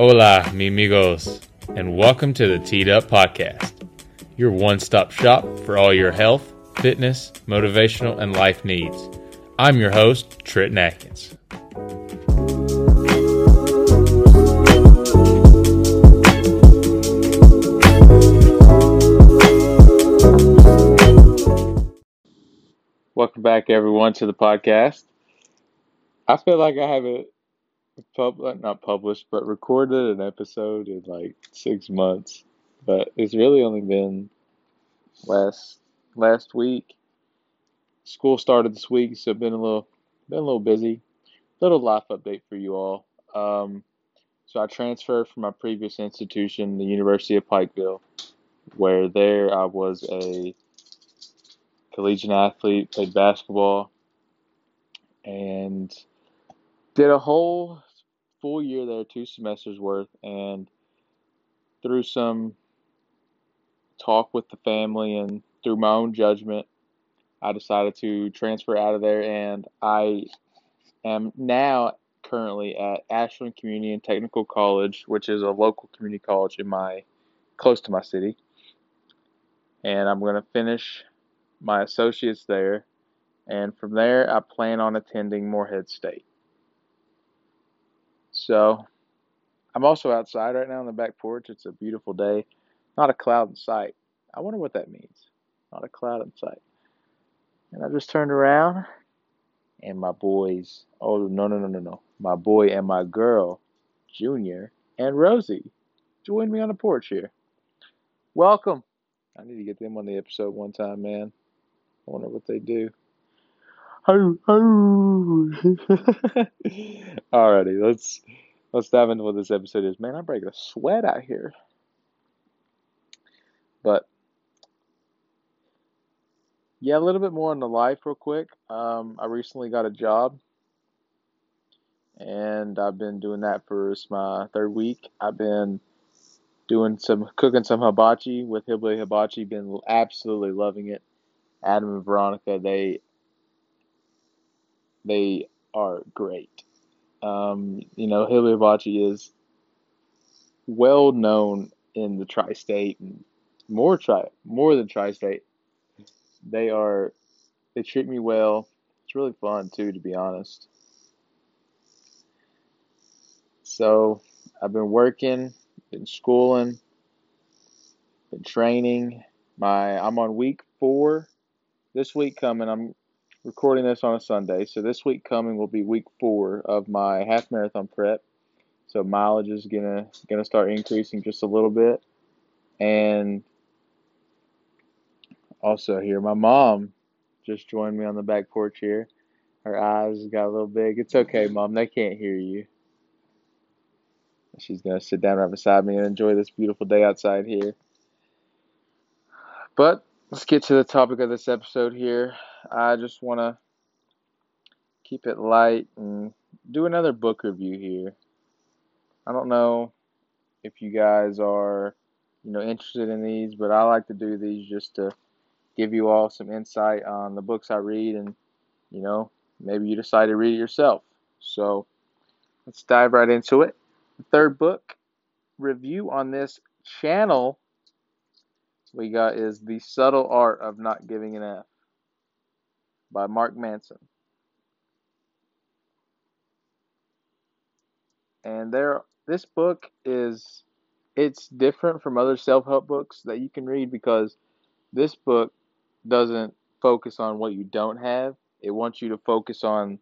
Hola, mi amigos, and welcome to the Teed Up Podcast, your one stop shop for all your health, fitness, motivational, and life needs. I'm your host, Trenton Adkins. Welcome back, everyone, to the podcast. I feel like I haven't pub not published, but recorded an episode in like six months. But it's really only been last last week. School started this week, so been a little been a little busy. Little life update for you all. Um, so I transferred from my previous institution, the University of Pikeville, where there I was a collegiate athlete, played basketball, and did a whole full year there, two semesters worth, and through some talk with the family and through my own judgment, I decided to transfer out of there, and I am now currently at Ashland Community and Technical College, which is a local community college in my close to my city. And I'm going to finish my associates there, and from there I plan on attending Morehead State. So I'm also outside right now on the back porch. It's a beautiful day. Not a cloud in sight. I wonder what that means. Not a cloud in sight. And I just turned around and my boys, oh, no, no, no, no, no. My boy and my girl, Junior and Rosie, joined me on the porch here. Welcome. I need to get them on the episode one time, man. I wonder what they do. Alrighty, let's let's dive into what this episode is. Man, I'm breaking a sweat out here. But yeah, a little bit more on the life, real quick. Um, I recently got a job, and I've been doing that for my third week. I've been doing some cooking some hibachi with Hillbilly Hibachi. Been absolutely loving it. Adam and Veronica, they they are great. Um, you know, Hibachi is well known in the tri-state and more tri more than tri-state. They are they treat me well. It's really fun too, to be honest. So I've been working, been schooling, been training. My I'm on week four. This week coming, I'm recording this on a Sunday. So this week coming will be week four of my half marathon prep. So mileage is gonna gonna start increasing just a little bit, and also here my mom just joined me on the back porch here. Her eyes got a little big. It's okay, mom. They can't hear you. She's gonna sit down right beside me and enjoy this beautiful day outside here. But let's get to the topic of this episode here. I just want to keep it light and do another book review here. I don't know if you guys are, you know, interested in these, but I like to do these just to give you all some insight on the books I read and, you know, maybe you decide to read it yourself. So, let's dive right into it. The third book review on this channel we got is The Subtle Art of Not Giving an F by Mark Manson. And there this book is it's different from other self-help books that you can read because this book doesn't focus on what you don't have. It wants you to focus on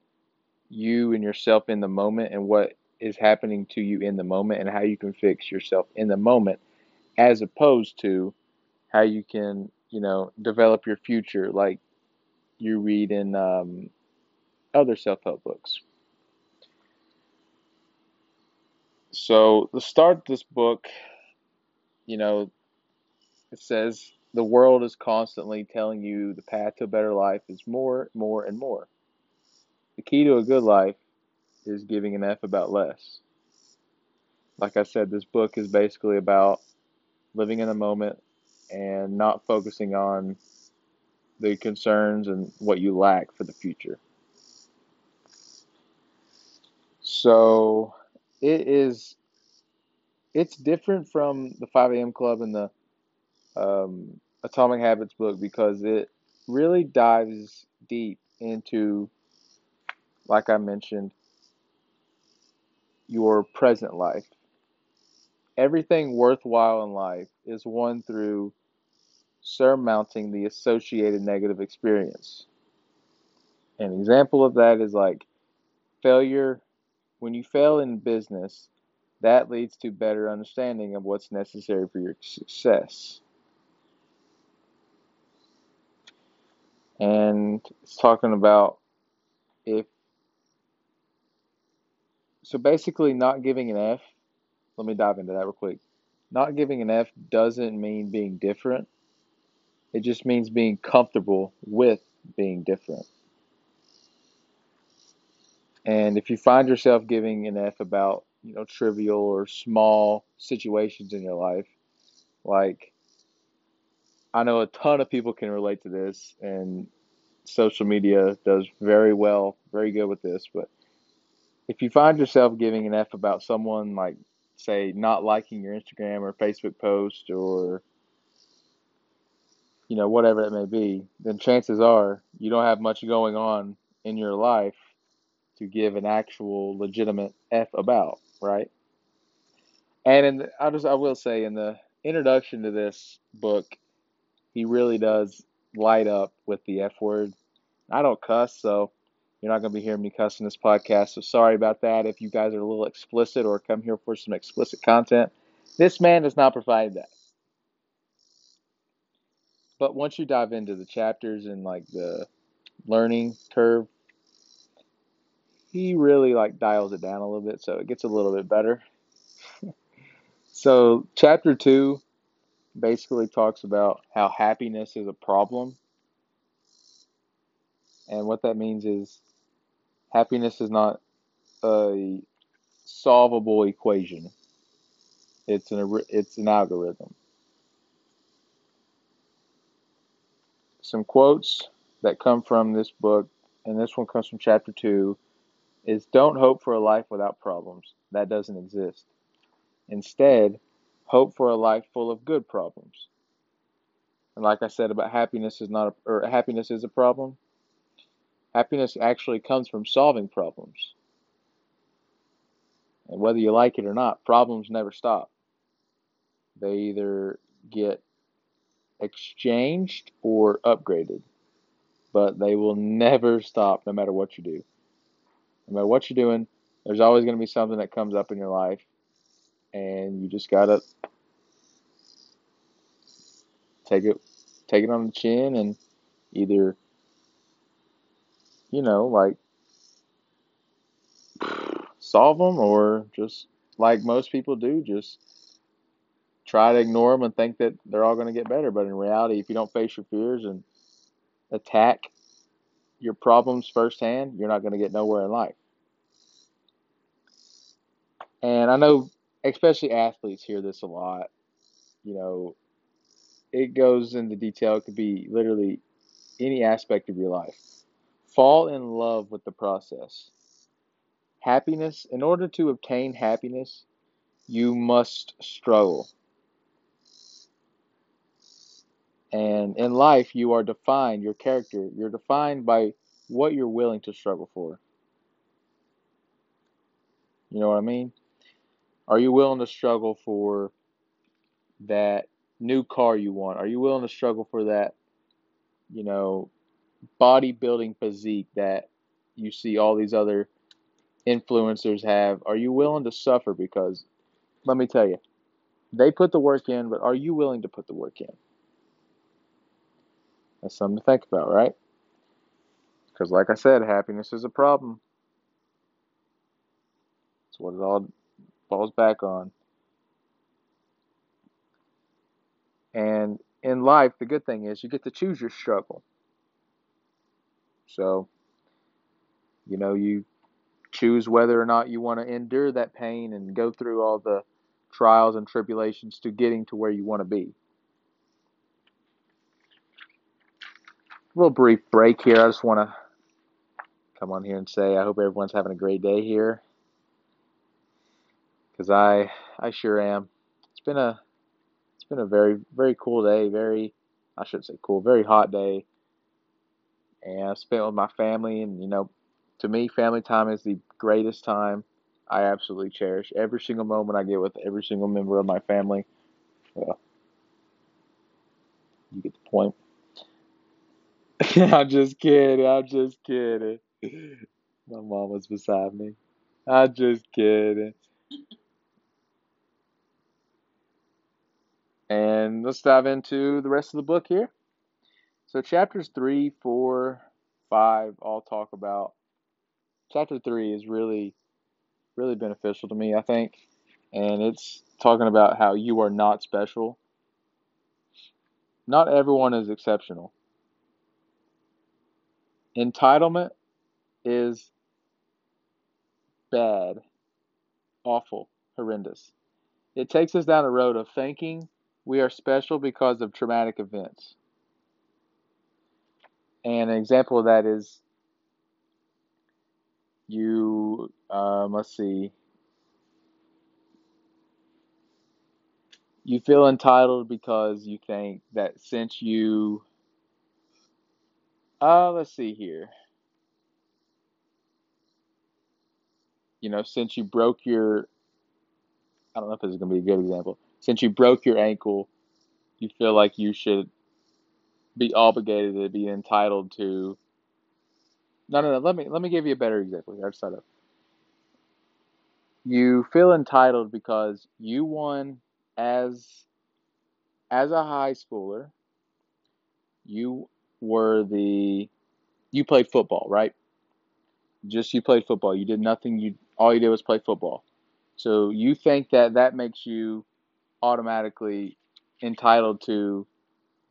you and yourself in the moment and what is happening to you in the moment and how you can fix yourself in the moment as opposed to how you can, you know, develop your future like you read in um, other self help books. So, the start of this book, you know, it says the world is constantly telling you the path to a better life is more, more, and more. The key to a good life is giving an F about less. Like I said, this book is basically about living in the moment and not focusing on the concerns and what you lack for the future. So it is it's different from the 5 a.m. Club and the um, Atomic Habits book because it really dives deep into, like I mentioned, your present life. Everything worthwhile in life is won through surmounting the associated negative experience. An example of that is like failure. When you fail in business, that leads to better understanding of what's necessary for your success. And it's talking about if so basically not giving an F. Let me dive into that real quick. Not giving an F doesn't mean being different. It just means being comfortable with being different. And if you find yourself giving an F about, you know, trivial or small situations in your life, like I know a ton of people can relate to this and social media does very well, very good with this, but if you find yourself giving an F about someone like say not liking your Instagram or Facebook post or you know whatever it may be, then chances are you don't have much going on in your life to give an actual legitimate F about, right? And in the, I just I will say in the introduction to this book, he really does light up with the F word. I don't cuss, so you're not going to be hearing me cuss in this podcast. So sorry about that. If you guys are a little explicit or come here for some explicit content, this man does not provide that. But once you dive into the chapters and like the learning curve, he really like dials it down a little bit, so it gets a little bit better. so chapter two basically talks about how happiness is a problem. And what that means is happiness is not a solvable equation. It's an it's an algorithm. Some quotes that come from this book, and this one comes from chapter two, is don't hope for a life without problems. That doesn't exist. Instead, hope for a life full of good problems. And like I said about happiness is not a, or happiness is a problem. Happiness actually comes from solving problems. And whether you like it or not, problems never stop. They either get exchanged or upgraded, but they will never stop no matter what you do. No matter what you're doing, there's always going to be something that comes up in your life, and you just got to take it take it on the chin and either you know, like solve them or just like most people do, just try to ignore them and think that they're all going to get better. But in reality, if you don't face your fears and attack your problems firsthand, you're not going to get nowhere in life. And I know, especially athletes hear this a lot. You know, it goes into detail. It could be literally any aspect of your life. Fall in love with the process. Happiness, in order to obtain happiness, you must struggle. And in life, you are defined, your character, you're defined by what you're willing to struggle for. You know what I mean? Are you willing to struggle for that new car you want? Are you willing to struggle for that, you know, bodybuilding physique that you see all these other influencers have, are you willing to suffer? Because let me tell you, they put the work in, but are you willing to put the work in? That's something to think about, right? Because, like I said, happiness is a problem. That's what it all falls back on. And in life, the good thing is you get to choose your struggle. So, you know, you choose whether or not you want to endure that pain and go through all the trials and tribulations to getting to where you want to be. Little brief break here. I just want to come on here and say I hope everyone's having a great day here. because I I sure am. It's been a it's been a very very cool day. Very I shouldn't say cool. Very hot day. And I spent with my family, and you know, to me, family time is the greatest time. I absolutely cherish every single moment I get with every single member of my family. Well, you get the point. I'm just kidding. I'm just kidding. My mom was beside me. I'm just kidding. And let's dive into the rest of the book here. So, chapters three, four, five all talk about. Chapter three is really, really beneficial to me, I think. And it's talking about how you are not special. Not everyone is exceptional. Entitlement is bad, awful, horrendous. It takes us down a road of thinking we are special because of traumatic events. And an example of that is you, um, let's see, you feel entitled because you think that since you, uh, let's see here, you know, since you broke your, I don't know if this is going to be a good example, since you broke your ankle, you feel like you should be obligated to be entitled to. No, no, no. Let me let me give you a better example here. I've set up. You feel entitled because you won as as a high schooler. You were the you played football, right? Just you played football. You did nothing. You all you did was play football. So you think that that makes you automatically entitled to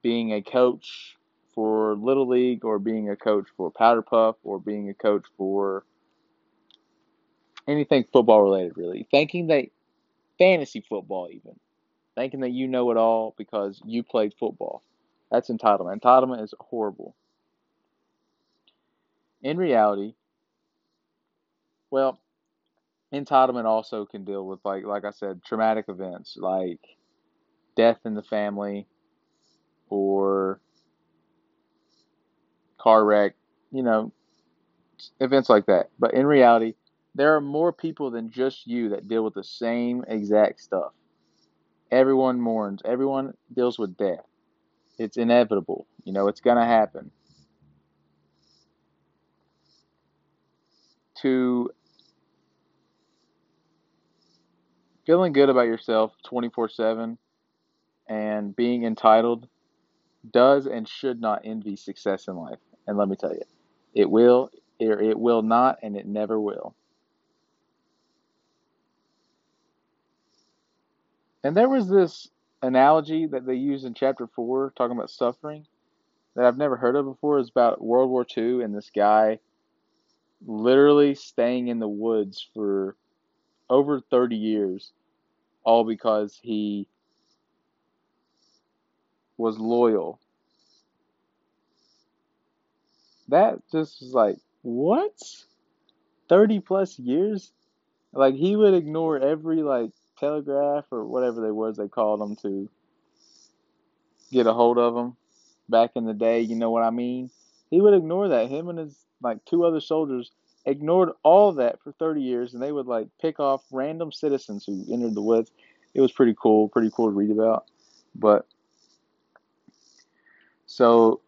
being a coach for Little League or being a coach for Powder Puff or being a coach for anything football related, really. Thinking that fantasy football, even. Thinking that you know it all because you played football. That's entitlement. Entitlement is horrible. In reality, well, entitlement also can deal with like like I said, traumatic events like death in the family or car wreck, you know, events like that. But in reality, there are more people than just you that deal with the same exact stuff. Everyone mourns, everyone deals with death. It's inevitable. You know, it's going to happen. To feeling good about yourself 24 7 and being entitled does and should not envy success in life. And let me tell you, it will, or it will not, and it never will. And there was this analogy that they use in chapter four, talking about suffering, that I've never heard of before. Is about World War II and this guy literally staying in the woods for over 30 years, all because he was loyal. That just was like, what? 30 plus years? Like, he would ignore every, like, telegraph or whatever they was they called them to get a hold of him back in the day. You know what I mean? He would ignore that. Him and his, like, two other soldiers ignored all that for 30 years, and they would, like, pick off random citizens who entered the woods. It was pretty cool, pretty cool to read about. But so,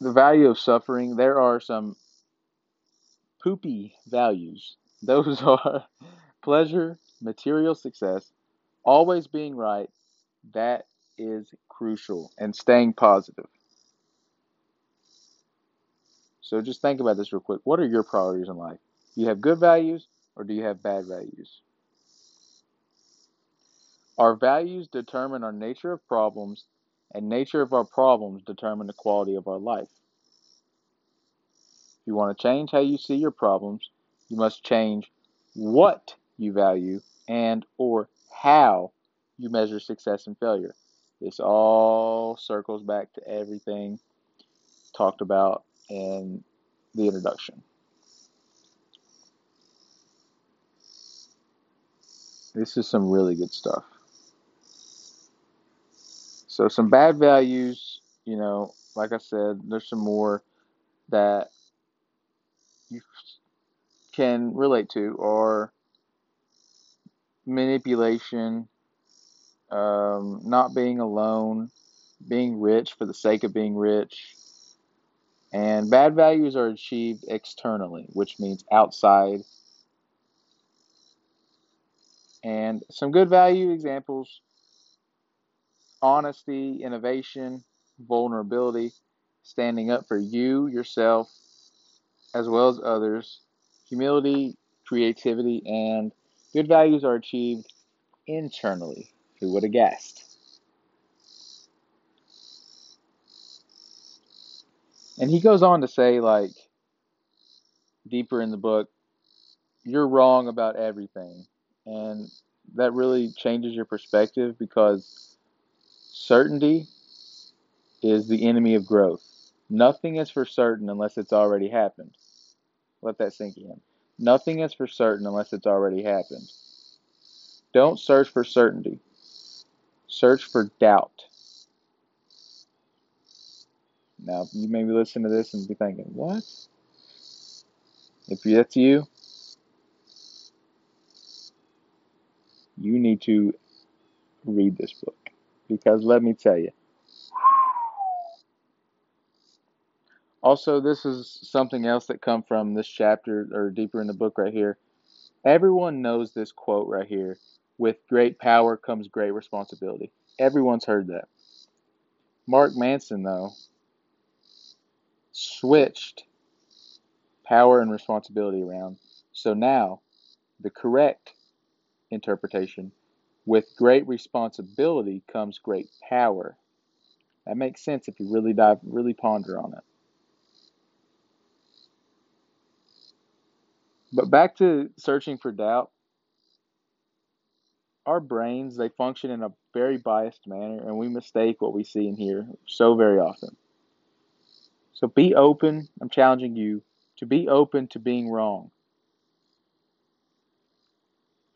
the value of suffering, there are some poopy values. Those are pleasure, material success, always being right. That is crucial, and staying positive. So, just think about this real quick. What are your priorities in life? Do you have good values or do you have bad values? Our values determine our nature of problems and nature of our problems determine the quality of our life. If you want to change how you see your problems, you must change what you value and or how you measure success and failure. This all circles back to everything talked about in the introduction. This is some really good stuff. So, some bad values, you know, like I said, there's some more that you can relate to or manipulation, um, not being alone, being rich for the sake of being rich. And bad values are achieved externally, which means outside. And some good value examples honesty, innovation, vulnerability, standing up for you, yourself, as well as others, humility, creativity, and good values are achieved internally. Who would have guessed? And he goes on to say, like, deeper in the book, you're wrong about everything. And that really changes your perspective because certainty is the enemy of growth. Nothing is for certain unless it's already happened. Let that sink in. Nothing is for certain unless it's already happened. Don't search for certainty. Search for doubt. Now, you may be listening to this and be thinking, what? If that's you, you need to read this book. Because let me tell you. Also, this is something else that come from this chapter or deeper in the book right here. Everyone knows this quote right here. With great power comes great responsibility. Everyone's heard that. Mark Manson, though, switched power and responsibility around. So now, the correct interpretation with great responsibility comes great power. That makes sense if you really dive, really ponder on it. But back to searching for doubt. Our brains, they function in a very biased manner, and we mistake what we see and hear so very often. So be open. I'm challenging you to be open to being wrong.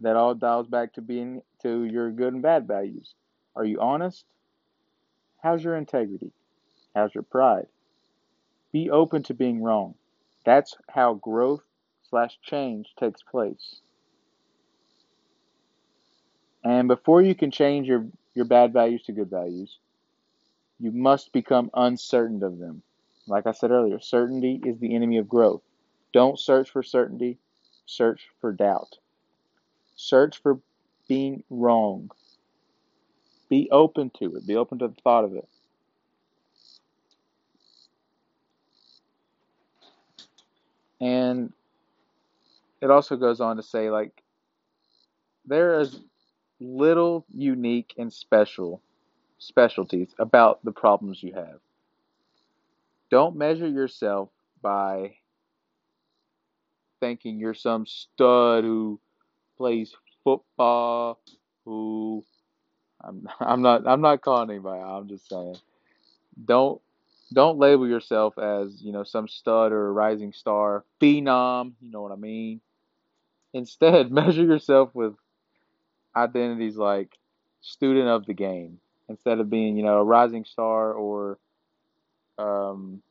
That all dials back to being to your good and bad values. Are you honest? How's your integrity? How's your pride? Be open to being wrong. That's how growth slash change takes place. And before you can change your, your bad values to good values, you must become uncertain of them. Like I said earlier, certainty is the enemy of growth. Don't search for certainty, search for doubt. Search for being wrong. Be open to it, be open to the thought of it. And it also goes on to say, like, there is little unique and special specialties about the problems you have. Don't measure yourself by thinking you're some stud who plays football, who I'm I'm not I'm not calling anybody. I'm just saying, don't don't label yourself as you know some stud or a rising star, phenom. You know what I mean? Instead, measure yourself with identities like student of the game instead of being you know a rising star or um,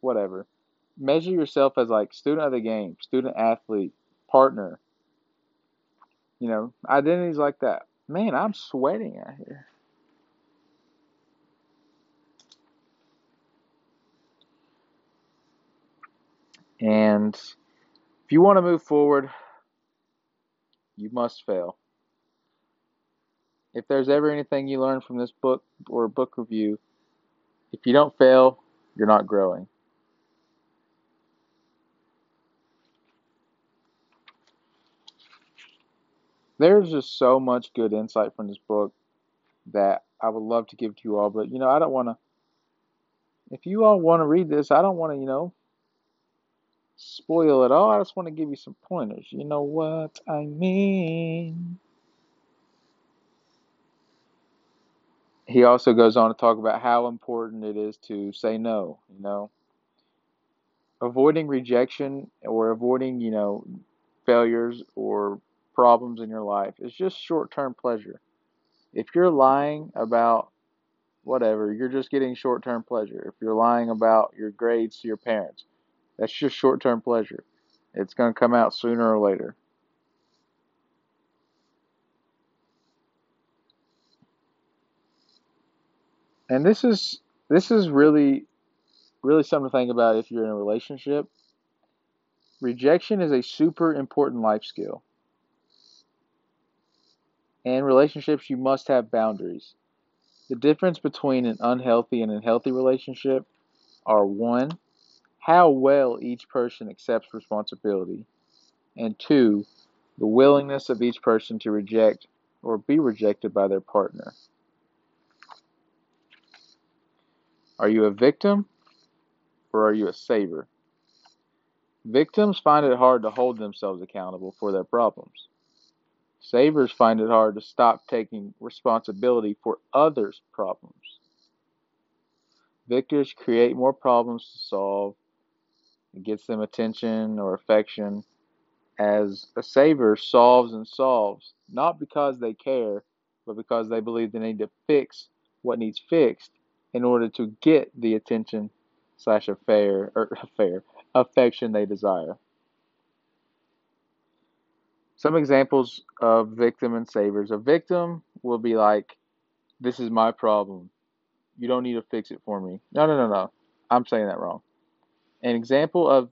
whatever. Measure yourself as like student of the game, student athlete, partner. You know, identities like that. Man, I'm sweating out here. And if you want to move forward, you must fail. If there's ever anything you learn from this book or book review, if you don't fail, you're not growing. There's just so much good insight from this book that I would love to give to you all, but you know, I don't want to. If you all want to read this, I don't want to, you know, spoil it all. I just want to give you some pointers. You know what I mean? he also goes on to talk about how important it is to say no, you know. Avoiding rejection or avoiding, you know, failures or problems in your life is just short term pleasure. If you're lying about whatever, you're just getting short term pleasure. If you're lying about your grades to your parents, that's just short term pleasure. It's going to come out sooner or later. And this is this is really really something to think about if you're in a relationship. Rejection is a super important life skill. In relationships, you must have boundaries. The difference between an unhealthy and a healthy relationship are one, how well each person accepts responsibility, and two, the willingness of each person to reject or be rejected by their partner. Are you a victim or are you a saver? Victims find it hard to hold themselves accountable for their problems. Savers find it hard to stop taking responsibility for others' problems. Victors create more problems to solve. Gets them attention or affection. As a saver solves and solves, not because they care, but because they believe they need to fix what needs fixed in order to get the attention slash affair or affair affection they desire. Some examples of victim and savers. A victim will be like, This is my problem. You don't need to fix it for me. No, no, no, no. I'm saying that wrong. An example of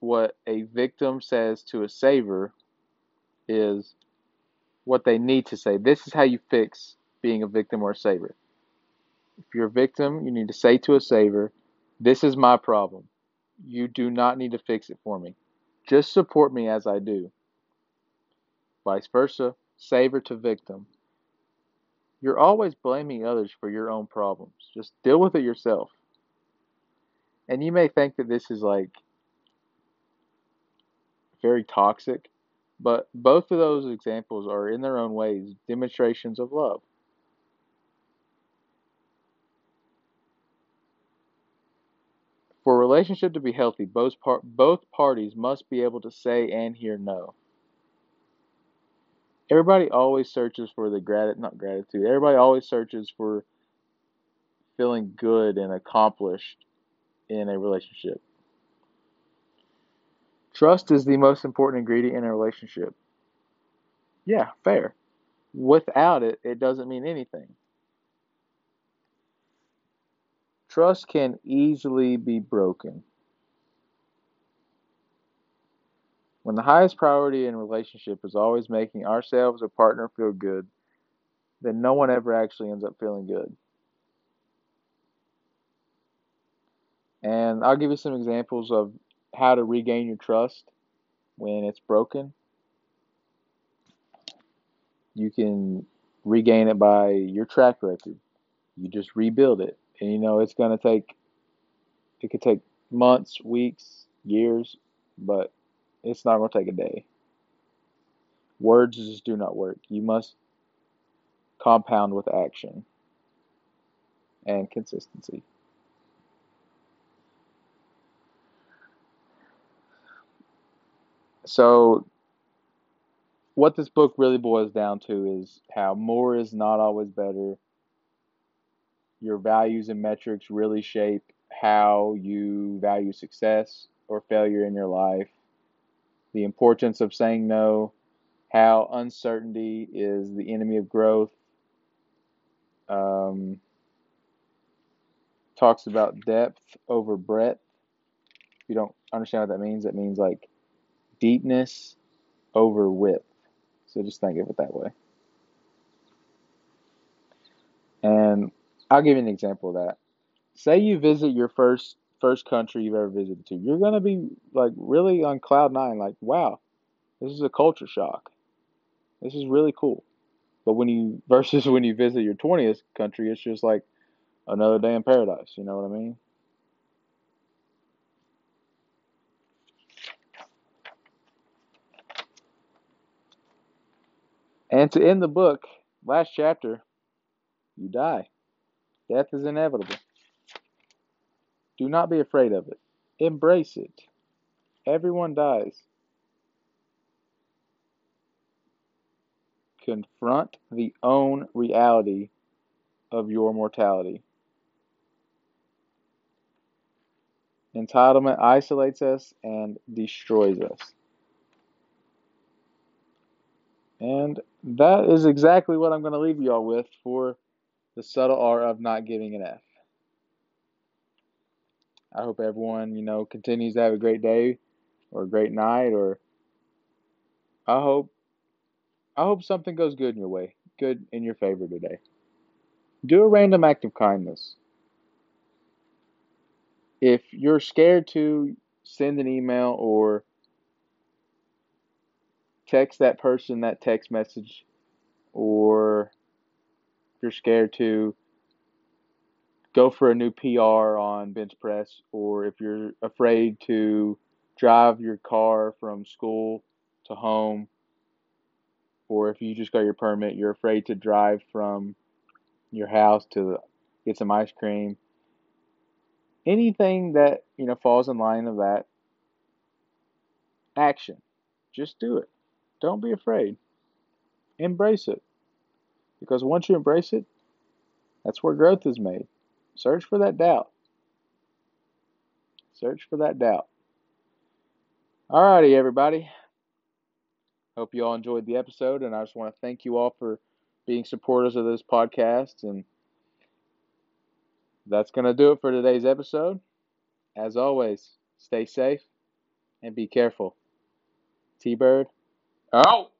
what a victim says to a saver is what they need to say. This is how you fix being a victim or a saver. If you're a victim, you need to say to a saver, This is my problem. You do not need to fix it for me. Just support me as I do. Vice versa, saver to victim. You're always blaming others for your own problems. Just deal with it yourself. And you may think that this is like very toxic, but both of those examples are in their own ways demonstrations of love. For a relationship to be healthy, both, par- both parties must be able to say and hear no. Everybody always searches for the grat not gratitude. Everybody always searches for feeling good and accomplished in a relationship. Trust is the most important ingredient in a relationship. Yeah, fair. Without it, it doesn't mean anything. Trust can easily be broken. When the highest priority in a relationship is always making ourselves or partner feel good, then no one ever actually ends up feeling good. And I'll give you some examples of how to regain your trust when it's broken. You can regain it by your track record. You just rebuild it. And you know, it's going to take, it could take months, weeks, years, but it's not going to take a day. Words just do not work. You must compound with action and consistency. So, what this book really boils down to is how more is not always better your values and metrics really shape how you value success or failure in your life, the importance of saying no, how uncertainty is the enemy of growth. Um, talks about depth over breadth. If you don't understand what that means, that means like deepness over width. So just think of it that way. And I'll give you an example of that. Say you visit your first first country you've ever visited to. You're gonna be like really on cloud nine, like, wow, this is a culture shock. This is really cool. But when you versus when you visit your twentieth country, it's just like another day in paradise. You know what I mean? And to end the book, last chapter, you die. Death is inevitable. Do not be afraid of it. Embrace it. Everyone dies. confront the own reality of your mortality. Entitlement isolates us and destroys us. And that is exactly what I'm going to leave you all with for the subtle art of not giving an F. I hope everyone, you know, continues to have a great day or a great night or I hope I hope something goes good in your way, good in your favor today. Do a random act of kindness. If you're scared to send an email or text that person that text message or if you're scared to go for a new PR on bench press, or if you're afraid to drive your car from school to home, or if you just got your permit, you're afraid to drive from your house to get some ice cream. Anything that you know falls in line of that action, just do it. Don't be afraid. Embrace it. Because once you embrace it, that's where growth is made. Search for that doubt. Search for that doubt. Alrighty, everybody. Hope you all enjoyed the episode, and I just want to thank you all for being supporters of this podcast. And that's going to do it for today's episode. As always, stay safe and be careful. T Bird, out.